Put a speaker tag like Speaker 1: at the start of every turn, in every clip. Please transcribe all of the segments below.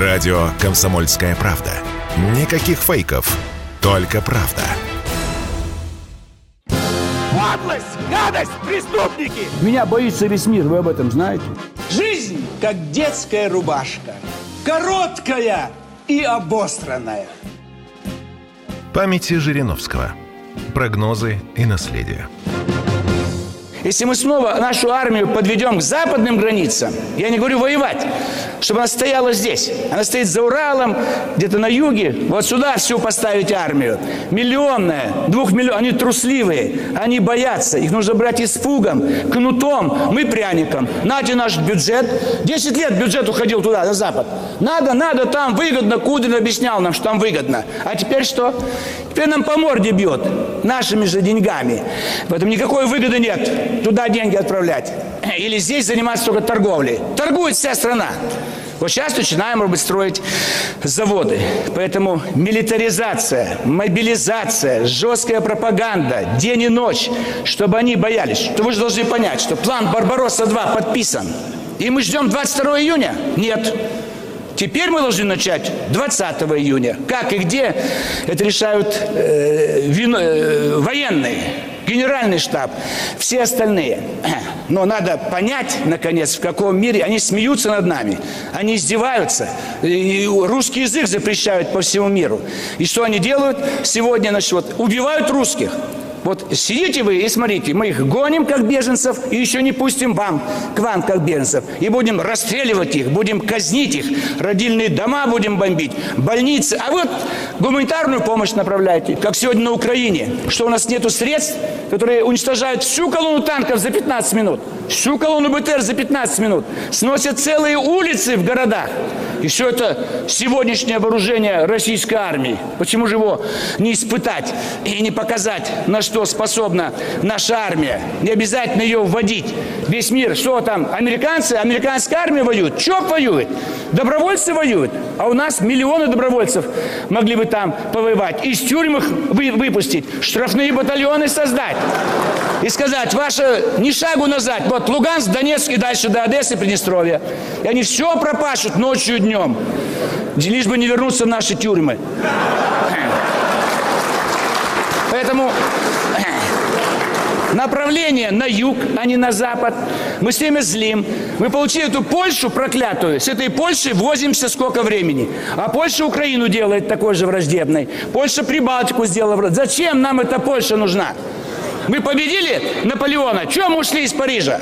Speaker 1: Радио «Комсомольская правда». Никаких фейков, только правда.
Speaker 2: Подлость, гадость, преступники!
Speaker 3: Меня боится весь мир, вы об этом знаете?
Speaker 2: Жизнь, как детская рубашка. Короткая и обостранная.
Speaker 1: Памяти Жириновского. Прогнозы и наследие.
Speaker 3: Если мы снова нашу армию подведем к западным границам, я не говорю воевать, чтобы она стояла здесь. Она стоит за Уралом, где-то на юге. Вот сюда всю поставить армию. Миллионная, двух миллионов. Они трусливые, они боятся. Их нужно брать испугом, кнутом, мы пряником. Нате наш бюджет. Десять лет бюджет уходил туда, на запад. Надо, надо, там выгодно. Кудрин объяснял нам, что там выгодно. А теперь что? Теперь нам по морде бьет нашими же деньгами. Поэтому никакой выгоды нет туда деньги отправлять. Или здесь заниматься только торговлей. Торгует вся страна. Вот сейчас начинаем, может строить заводы. Поэтому милитаризация, мобилизация, жесткая пропаганда, день и ночь, чтобы они боялись. Что вы же должны понять, что план «Барбаросса-2» подписан. И мы ждем 22 июня? Нет. Теперь мы должны начать 20 июня. Как и где, это решают э, вино, э, военные, генеральный штаб, все остальные. Но надо понять, наконец, в каком мире они смеются над нами, они издеваются, и русский язык запрещают по всему миру. И что они делают сегодня? Значит, вот, убивают русских. Вот сидите вы и смотрите, мы их гоним как беженцев и еще не пустим вам, к вам как беженцев. И будем расстреливать их, будем казнить их, родильные дома будем бомбить, больницы. А вот гуманитарную помощь направляйте, как сегодня на Украине, что у нас нету средств, которые уничтожают всю колонну танков за 15 минут, всю колонну БТР за 15 минут, сносят целые улицы в городах. И все это сегодняшнее вооружение российской армии. Почему же его не испытать и не показать, на что способна наша армия? Не обязательно ее вводить. Весь мир, что там, американцы, американская армия воюет? ЧОП воюет? Добровольцы воюют? А у нас миллионы добровольцев могли бы там повоевать. Из тюрьм их вы, выпустить, штрафные батальоны создать. И сказать, ваше ни шагу назад, вот Луганск, Донецк и дальше до Одессы, Приднестровья. И они все пропашут ночью и днем, лишь бы не вернуться в наши тюрьмы. Поэтому направление на юг, а не на запад. Мы с ними злим. Мы получили эту Польшу проклятую. С этой Польшей возимся сколько времени. А Польша Украину делает такой же враждебной. Польша Прибалтику сделала. Зачем нам эта Польша нужна? Мы победили Наполеона. Чем ушли из Парижа?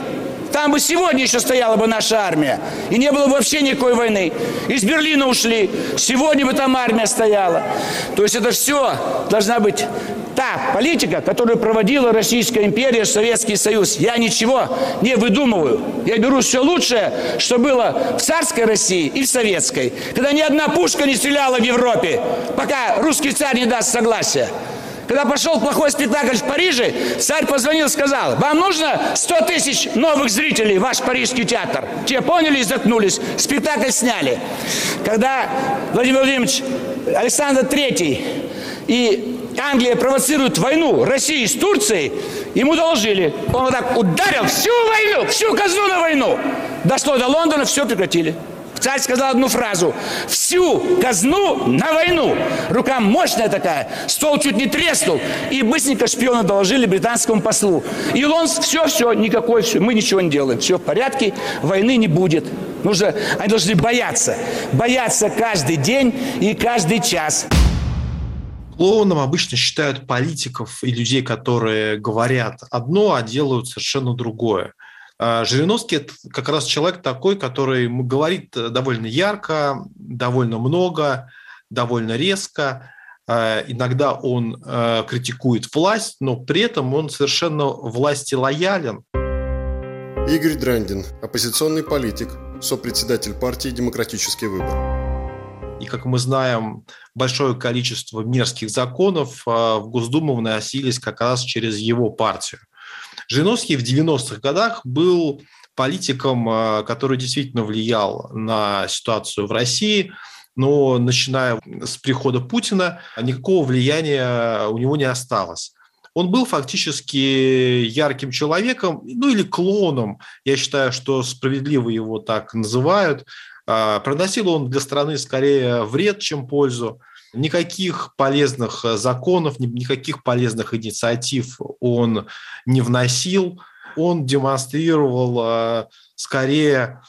Speaker 3: Там бы сегодня еще стояла бы наша армия. И не было бы вообще никакой войны. Из Берлина ушли. Сегодня бы там армия стояла. То есть это все должна быть та политика, которую проводила Российская империя, Советский Союз. Я ничего не выдумываю. Я беру все лучшее, что было в царской России и в советской. Когда ни одна пушка не стреляла в Европе, пока русский царь не даст согласия. Когда пошел плохой спектакль в Париже, царь позвонил сказал, вам нужно 100 тысяч новых зрителей, ваш парижский театр. Те поняли и заткнулись. Спектакль сняли. Когда Владимир Владимирович Александр Третий и Англия провоцирует войну России с Турцией, ему доложили. Он вот так ударил всю войну, всю казну на войну. Дошло до Лондона, все прекратили. Царь сказал одну фразу. Всю казну на войну. Рука мощная такая. Стол чуть не треснул. И быстренько шпионы доложили британскому послу. И он все, все, никакой, все, мы ничего не делаем. Все в порядке, войны не будет. Нужно, они должны бояться. Бояться каждый день и каждый час.
Speaker 4: Клоуном обычно считают политиков и людей, которые говорят одно, а делают совершенно другое. А, Жириновский – это как раз человек такой, который говорит э, довольно ярко, довольно много, довольно резко. А, иногда он э, критикует власть, но при этом он совершенно власти лоялен.
Speaker 5: Игорь Драндин, оппозиционный политик, сопредседатель партии «Демократический выбор».
Speaker 4: И, как мы знаем, большое количество мерзких законов а, в Госдуму вносились как раз через его партию. Жириновский в 90-х годах был политиком, э, который действительно влиял на ситуацию в России, но начиная с прихода Путина никакого влияния у него не осталось. Он был фактически ярким человеком, ну или клоном, я считаю, что справедливо его так называют, А, приносил он для страны скорее вред, чем пользу. Никаких полезных законов, никаких полезных инициатив он не вносил. Он демонстрировал а, скорее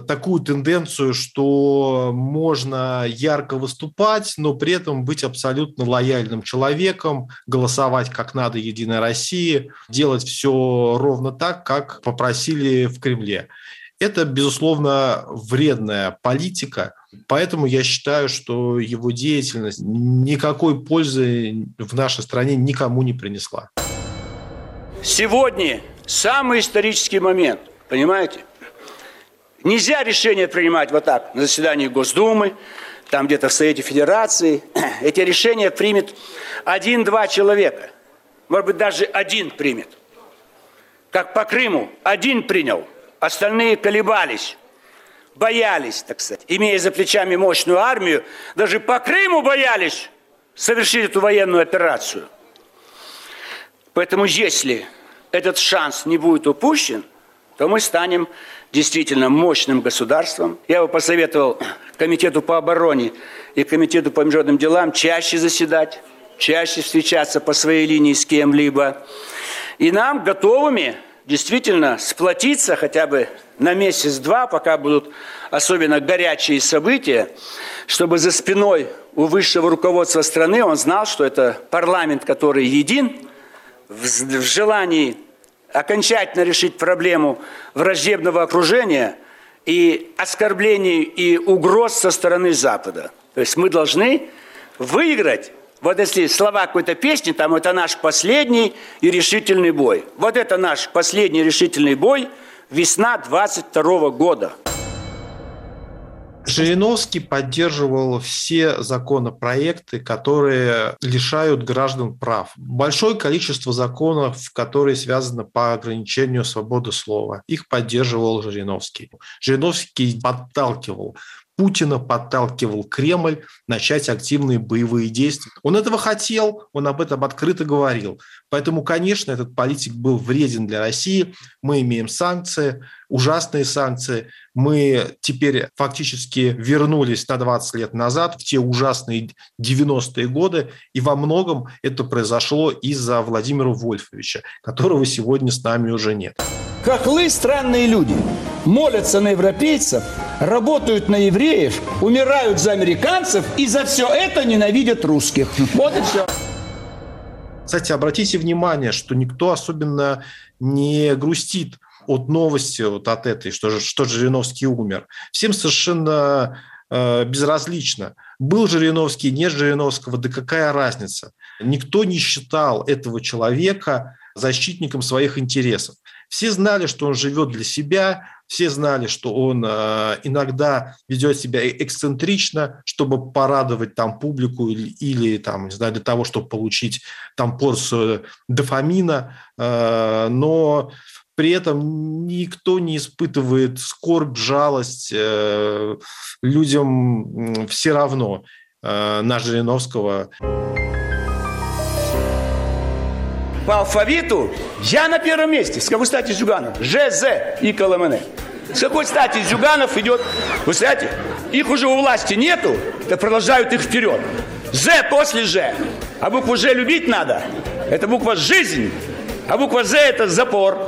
Speaker 4: такую тенденцию, что можно ярко выступать, но при этом быть абсолютно лояльным человеком, голосовать как надо Единой России, делать все ровно так, как попросили в Кремле. Это, безусловно, вредная политика, поэтому я считаю, что его деятельность никакой пользы в нашей стране никому не принесла.
Speaker 3: Сегодня самый исторический момент, понимаете? Нельзя решение принимать вот так на заседании Госдумы, там где-то в Совете Федерации. Эти решения примет один-два человека. Может быть, даже один примет. Как по Крыму, один принял, остальные колебались, боялись, так сказать. Имея за плечами мощную армию, даже по Крыму боялись совершить эту военную операцию. Поэтому если этот шанс не будет упущен, то мы станем действительно мощным государством. Я бы посоветовал Комитету по обороне и Комитету по международным делам чаще заседать, чаще встречаться по своей линии с кем-либо. И нам готовыми действительно сплотиться хотя бы на месяц-два, пока будут особенно горячие события, чтобы за спиной у высшего руководства страны он знал, что это парламент, который един в желании окончательно решить проблему враждебного окружения и оскорблений и угроз со стороны Запада. То есть мы должны выиграть вот если слова какой-то песни, там это наш последний и решительный бой. Вот это наш последний решительный бой весна 22 года.
Speaker 4: Жириновский поддерживал все законопроекты, которые лишают граждан прав. Большое количество законов, которые связаны по ограничению свободы слова. Их поддерживал Жириновский. Жириновский подталкивал Путина подталкивал Кремль начать активные боевые действия. Он этого хотел, он об этом открыто говорил. Поэтому, конечно, этот политик был вреден для России. Мы имеем санкции, ужасные санкции. Мы теперь фактически вернулись на 20 лет назад, в те ужасные 90-е годы, и во многом это произошло из-за Владимира Вольфовича, которого сегодня с нами уже нет.
Speaker 2: Хохлы – странные люди. Молятся на европейцев, работают на евреев, умирают за американцев и за все это ненавидят русских. Вот и все.
Speaker 4: Кстати, обратите внимание, что никто особенно не грустит от новости вот от этой, что, что Жириновский умер. Всем совершенно э, безразлично. Был Жириновский, нет Жириновского, да какая разница? Никто не считал этого человека защитником своих интересов. Все знали, что он живет для себя, все знали, что он э, иногда ведет себя э, эксцентрично, чтобы порадовать там публику или, или там, не знаю, для того, чтобы получить там порцию дофамина, э, но при этом никто не испытывает скорбь, жалость. Людям все равно э, на Жириновского.
Speaker 3: По алфавиту я на первом месте. С какой стати Зюганов? Ж, З и КЛМН. С какой стати Зюганов идет? Вы знаете, их уже у власти нету, так продолжают их вперед. З после Ж. А букву Ж любить надо. Это буква «жизнь». А буква «З» – это запор.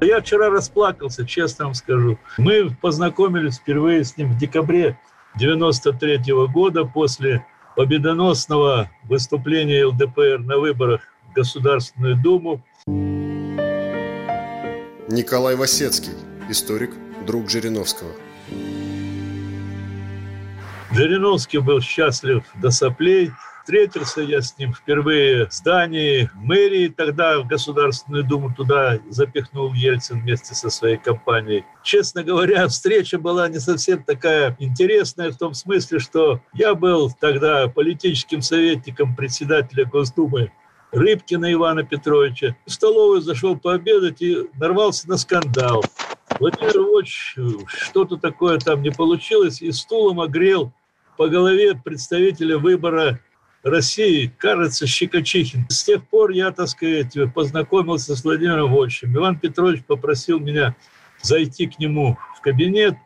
Speaker 6: Я вчера расплакался, честно вам скажу. Мы познакомились впервые с ним в декабре 93 -го года после победоносного выступления ЛДПР на выборах в Государственную Думу.
Speaker 5: Николай Васецкий, историк, друг Жириновского.
Speaker 6: Жириновский был счастлив до соплей – Встретился я с ним впервые в здании мэрии, тогда в Государственную Думу туда запихнул Ельцин вместе со своей компанией. Честно говоря, встреча была не совсем такая интересная в том смысле, что я был тогда политическим советником председателя Госдумы Рыбкина Ивана Петровича. В столовую зашел пообедать и нарвался на скандал. Владимир Ильич что-то такое там не получилось и стулом огрел по голове представителя выбора России, кажется, Щекочихин. С тех пор я, так сказать, познакомился с Владимиром Вольчем. Иван Петрович попросил меня зайти к нему в кабинет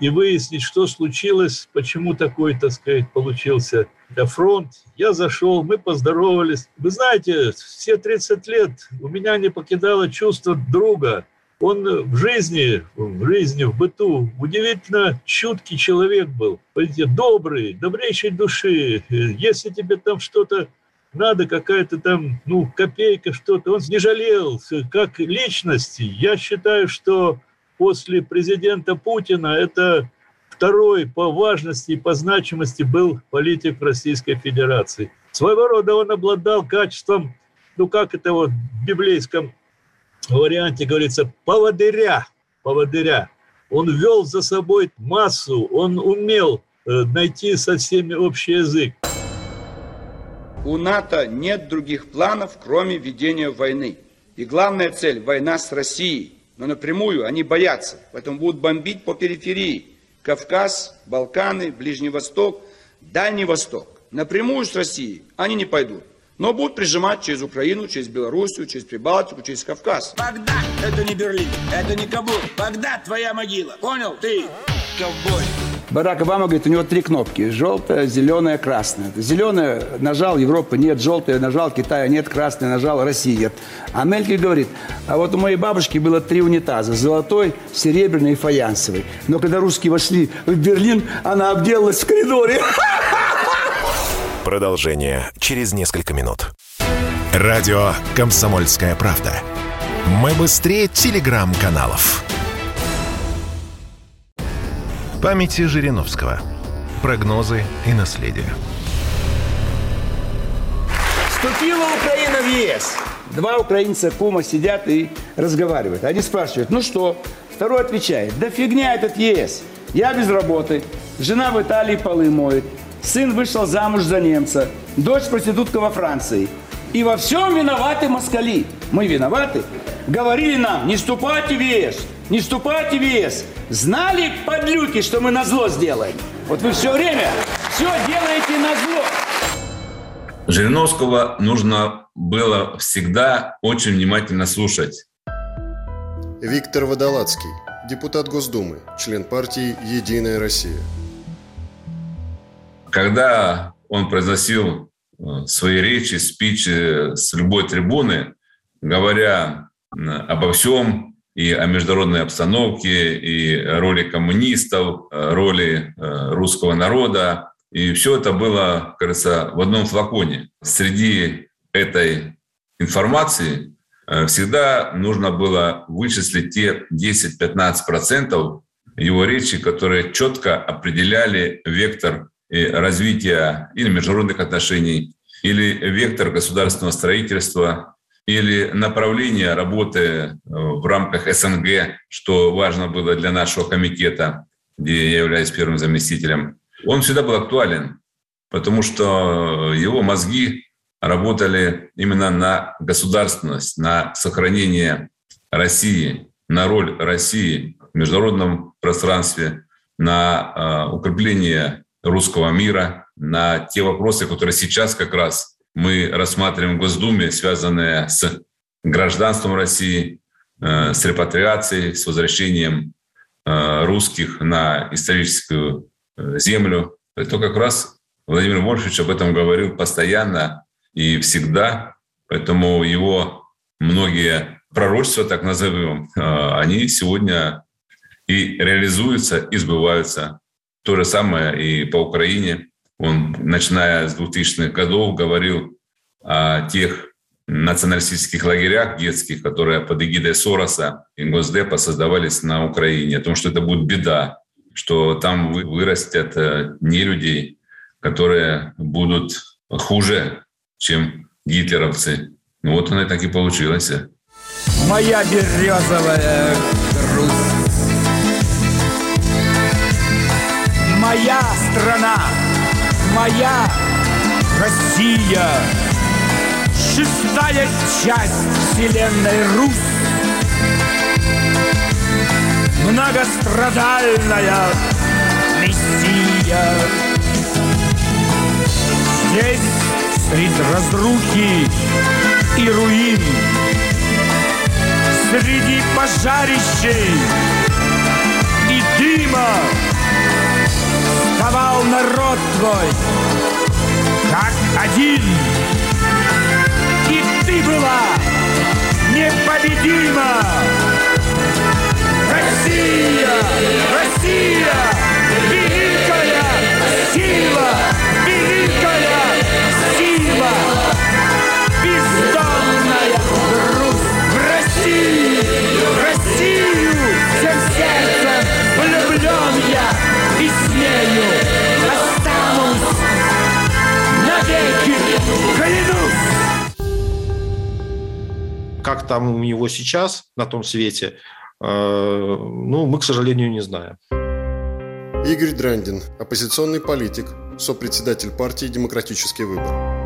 Speaker 6: и выяснить, что случилось, почему такой, так сказать, получился фронт. Я зашел, мы поздоровались. Вы знаете, все 30 лет у меня не покидало чувство друга. Он в жизни, в жизни, в быту удивительно чуткий человек был. Понимаете, добрый, добрейшей души. Если тебе там что-то надо, какая-то там, ну, копейка, что-то, он не жалел, как личности. Я считаю, что после президента Путина это второй по важности и по значимости был политик Российской Федерации. Своего рода он обладал качеством, ну как это вот в библейском варианте говорится, поводыря, поводыря. Он вел за собой массу, он умел э, найти со всеми общий язык.
Speaker 3: У НАТО нет других планов, кроме ведения войны. И главная цель – война с Россией но напрямую они боятся, поэтому будут бомбить по периферии. Кавказ, Балканы, Ближний Восток, Дальний Восток. Напрямую с Россией они не пойдут. Но будут прижимать через Украину, через Белоруссию, через Прибалтику, через Кавказ.
Speaker 7: Багдад – это не Берлин, это не Кабул. Багдад – твоя могила. Понял? Ты, ковбой.
Speaker 3: Барак Обама говорит, у него три кнопки. Желтая, зеленая, красная. Зеленая нажал, Европа нет. Желтая нажал, Китая нет. Красная нажал, Россия нет. А Мельки говорит, а вот у моей бабушки было три унитаза. Золотой, серебряный и фаянсовый. Но когда русские вошли в Берлин, она обделалась в коридоре.
Speaker 1: Продолжение через несколько минут. Радио «Комсомольская правда». Мы быстрее телеграм-каналов. Памяти Жириновского. Прогнозы и наследие.
Speaker 3: Вступила Украина в ЕС. Два украинца кума сидят и разговаривают. Они спрашивают, ну что? Второй отвечает, да фигня этот ЕС. Я без работы, жена в Италии полы моет, сын вышел замуж за немца, дочь проститутка во Франции. И во всем виноваты москали. Мы виноваты. Говорили нам, не вступайте в ЕС, не вступайте в ЕС. Знали, подлюки, что мы на зло сделаем? Вот вы все время все делаете на зло.
Speaker 8: Жириновского нужно было всегда очень внимательно слушать.
Speaker 5: Виктор Водолацкий, депутат Госдумы, член партии «Единая Россия».
Speaker 8: Когда он произносил э, свои речи, спичи с любой трибуны, говоря обо всем, и о международной обстановке, и роли коммунистов, роли э, русского народа. И все это было, кажется, в одном флаконе. Среди этой информации э, всегда нужно было вычислить те 10-15% его речи, которые четко определяли вектор развития или международных отношений, или вектор государственного строительства, или направление работы э, в рамках СНГ, что важно было для нашего комитета, где я являюсь первым заместителем, он всегда был актуален, потому что его мозги работали именно на государственность, на сохранение России, на роль России в международном пространстве, на э, укрепление русского мира, на те вопросы, которые сейчас как раз мы рассматриваем в Госдуме, связанные с гражданством России, э, с репатриацией, с возвращением э, русских на историческую э, землю. Это как раз Владимир Морфович об этом говорил постоянно и всегда, поэтому его многие пророчества, так назовем, они сегодня и реализуются, и сбываются. То же самое и по Украине. Он, начиная с 2000-х годов, говорил о тех националистических лагерях детских, которые под эгидой Сороса и Госдепа создавались на Украине, о том, что это будет беда, что там вырастят э, не людей, которые будут хуже, чем гитлеровцы. Ну вот оно и так и получилось.
Speaker 3: Моя березовая грусть. Моя страна моя Россия, шестая часть вселенной Русь, многострадальная Мессия. Здесь, среди разрухи и руин, среди пожарищей и дыма народ твой, как один. И ты была непобедима. Россия, Россия,
Speaker 4: там у него сейчас на том свете, э, ну, мы, к сожалению, не знаем.
Speaker 5: Игорь Драндин, оппозиционный политик, сопредседатель партии «Демократический выбор».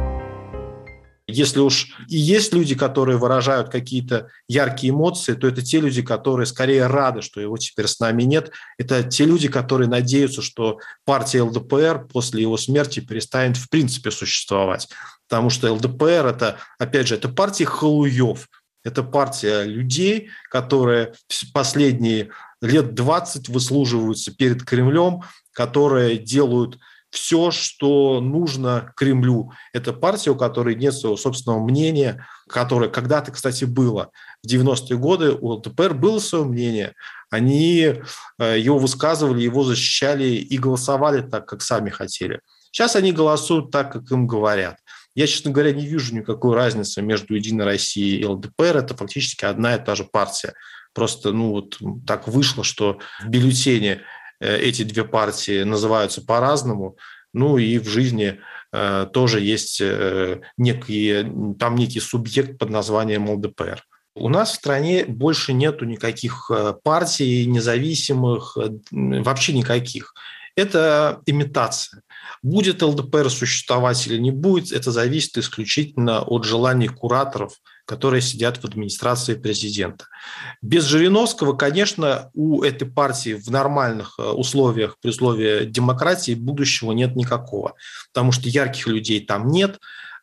Speaker 4: Если уж и есть люди, которые выражают какие-то яркие эмоции, то это те люди, которые скорее рады, что его теперь с нами нет. Это те люди, которые надеются, что партия ЛДПР после его смерти перестанет в принципе существовать. Потому что ЛДПР – это, опять же, это партия халуев, это партия людей, которые последние лет 20 выслуживаются перед Кремлем, которые делают все, что нужно Кремлю. Это партия, у которой нет своего собственного мнения, которое когда-то, кстати, было. В 90-е годы у ЛДПР было свое мнение. Они э, его высказывали, его защищали и голосовали так, как сами хотели. Сейчас они голосуют так, как им говорят. Я, честно говоря, не вижу никакой разницы между «Единой Россией» и ЛДПР. Это фактически одна и та же партия. Просто ну, вот так вышло, что в бюллетене Э, эти две партии называются по-разному. Ну и в жизни э, тоже есть э, некие, там некий субъект под названием ЛДПР. У нас в стране больше нету никаких партий независимых, вообще никаких. Это имитация. Будет ЛДПР существовать или не будет, это зависит исключительно от желаний кураторов – которые сидят в администрации президента. Без Жириновского, конечно, у этой партии в нормальных э, условиях, при условии демократии, будущего нет никакого, потому что ярких людей там нет,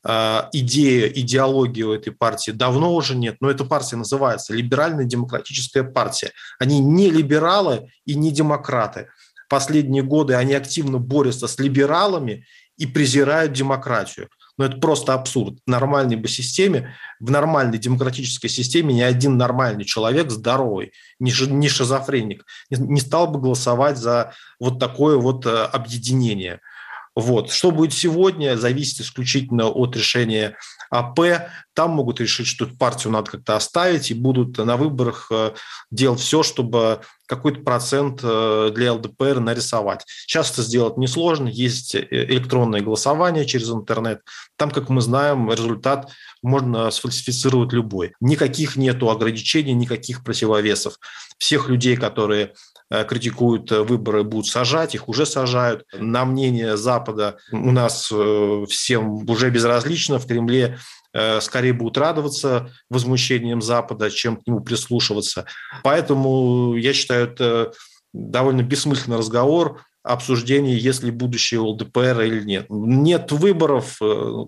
Speaker 4: э, идея, идеологии у этой партии давно уже нет, но эта партия называется либеральная демократическая партия. Они не либералы и не демократы. Последние годы они активно борются с либералами и презирают демократию. Но это просто абсурд. В нормальной бы системе, в нормальной демократической системе ни один нормальный человек, здоровый, не шизофреник, не стал бы голосовать за вот такое вот э, объединение. Вот. Что будет сегодня, зависит исключительно от решения АП. Там могут решить, что партию надо как-то оставить, и будут на выборах э, делать все, чтобы какой-то процент э, для ЛДПР нарисовать. Сейчас это сделать несложно. Есть э, электронное голосование через интернет. Там, как мы знаем, результат можно сфальсифицировать любой. Никаких нету ограничений, никаких противовесов. Всех людей, которые Э, критикуют выборы, будут сажать, их уже сажают. На мнение Запада у нас всем уже безразлично. В Кремле скорее будут радоваться возмущением Запада, чем к нему прислушиваться. Поэтому я считаю, это довольно бессмысленный разговор обсуждение, есть ли будущее ЛДПР или нет. Нет выборов,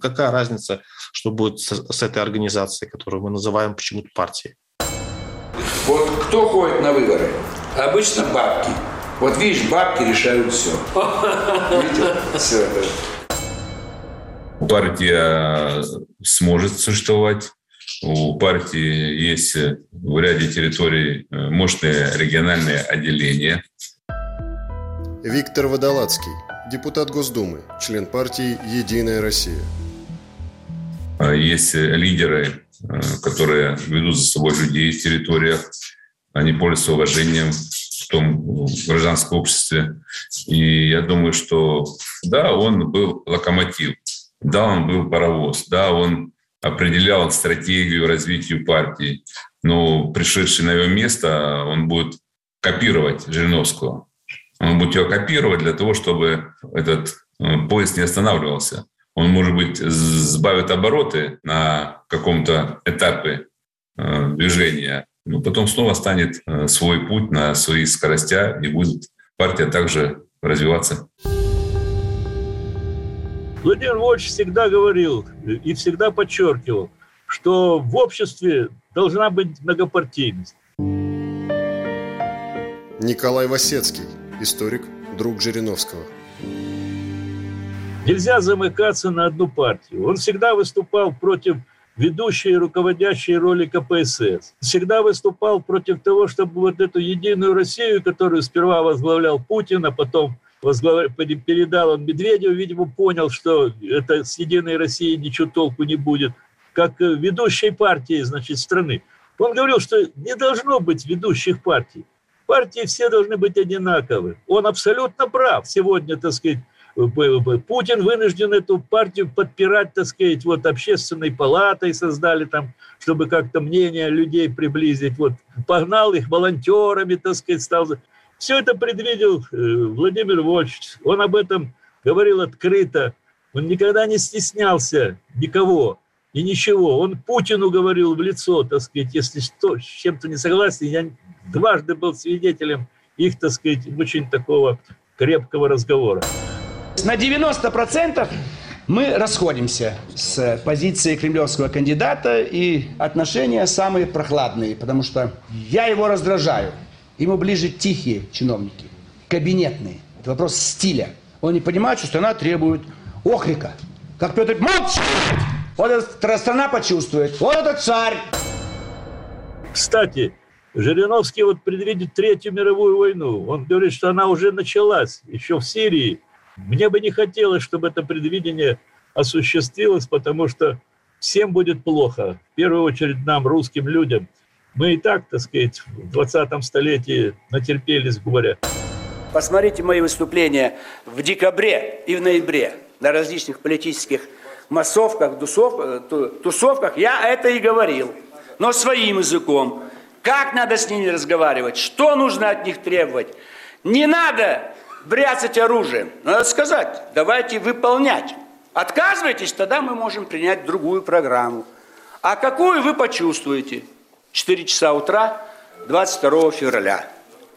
Speaker 4: какая разница, что будет с, с этой организацией, которую мы называем почему-то партией.
Speaker 3: Вот кто ходит на выборы? Обычно бабки. Вот видишь, бабки решают все. Видите? Все.
Speaker 8: Партия сможет существовать. У партии есть в ряде территорий э, мощные региональные отделения.
Speaker 5: Виктор Водолацкий, депутат Госдумы, член партии «Единая Россия».
Speaker 8: А есть лидеры, э, которые ведут за собой людей в территориях, они пользуются уважением в том гражданском обществе. И я думаю, что да, он был локомотив, да, он был паровоз, да, он определял стратегию развития партии, но пришедший на его место, он будет копировать Жириновского. Он будет его копировать для того, чтобы этот э, поезд не останавливался. Он, может быть, сбавит обороты на каком-то этапе э, движения, но потом снова станет э, свой путь на свои скоростя, и будет партия также развиваться.
Speaker 6: Владимир Вольфович всегда говорил и всегда подчеркивал, что в обществе должна быть многопартийность.
Speaker 5: Николай Васецкий, историк, друг Жириновского.
Speaker 6: Нельзя замыкаться на одну партию. Он всегда выступал против ведущей и руководящей роли КПСС. Всегда выступал против того, чтобы вот эту единую Россию, которую сперва возглавлял Путин, а потом. Передал он Медведеву, видимо, понял, что это с единой Россией ничего толку не будет, как ведущей партии, значит, страны. Он говорил, что не должно быть ведущих партий. Партии все должны быть одинаковы. Он абсолютно прав. Сегодня, так сказать, Путин вынужден эту партию подпирать, так сказать, вот общественной палатой создали там, чтобы как-то мнение людей приблизить. Вот погнал их волонтерами, так сказать, стал. Все это предвидел э, Владимир Вольфович. Он об этом говорил открыто. Он никогда не стеснялся никого и ничего. Он Путину говорил в лицо, так сказать, если что, с чем-то не согласен. Я дважды был свидетелем их, так сказать, очень такого крепкого разговора.
Speaker 3: На 90% мы расходимся с позицией кремлевского кандидата, и отношения самые прохладные, потому что я его раздражаю. Ему ближе тихие чиновники, кабинетные. Это вопрос стиля. Он не понимает, что страна требует охрика. Как Петр молчит! Вот эта страна почувствует. Вот этот царь!
Speaker 6: Кстати, Жириновский вот предвидит Третью мировую войну. Он говорит, что она уже началась, еще в Сирии. Мне бы не хотелось, чтобы это предвидение осуществилось, потому что всем будет плохо. В первую очередь нам, русским людям. Мы и так, так сказать, в 20 столетии натерпелись горя.
Speaker 3: Посмотрите мои выступления в декабре и в ноябре на различных политических массовках, тусов, тусовках. Я это и говорил, но своим языком. Как надо с ними разговаривать, что нужно от них требовать. Не надо бряцать оружием. Надо сказать, давайте выполнять. Отказывайтесь, тогда мы можем принять другую программу. А какую вы почувствуете? 4 часа утра 22 февраля.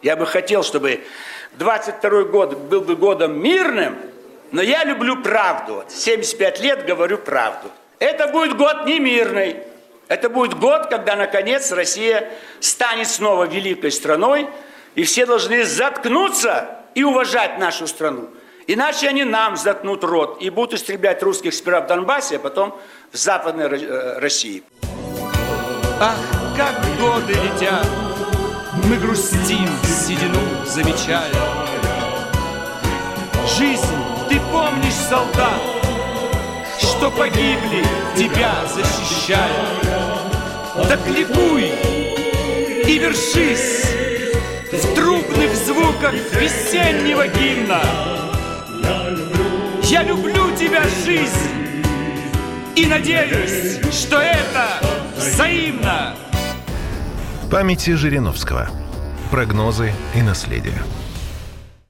Speaker 3: Я бы хотел, чтобы 22 год был бы годом мирным, но я люблю правду. 75 лет говорю правду. Это будет год не мирный. Это будет год, когда, наконец, Россия станет снова великой страной, и все должны заткнуться и уважать нашу страну. Иначе они нам заткнут рот и будут истреблять русских сперва в Донбассе, а потом в Западной э, России.
Speaker 9: Ах, как годы летят, мы грустим, седину замечая. Жизнь, ты помнишь, солдат, что погибли, тебя защищая. Так ликуй и вершись, в трубных звуках весеннего гимна. Я люблю тебя, жизнь, и надеюсь, что это взаимно.
Speaker 1: Памяти Жириновского. Прогнозы и наследие.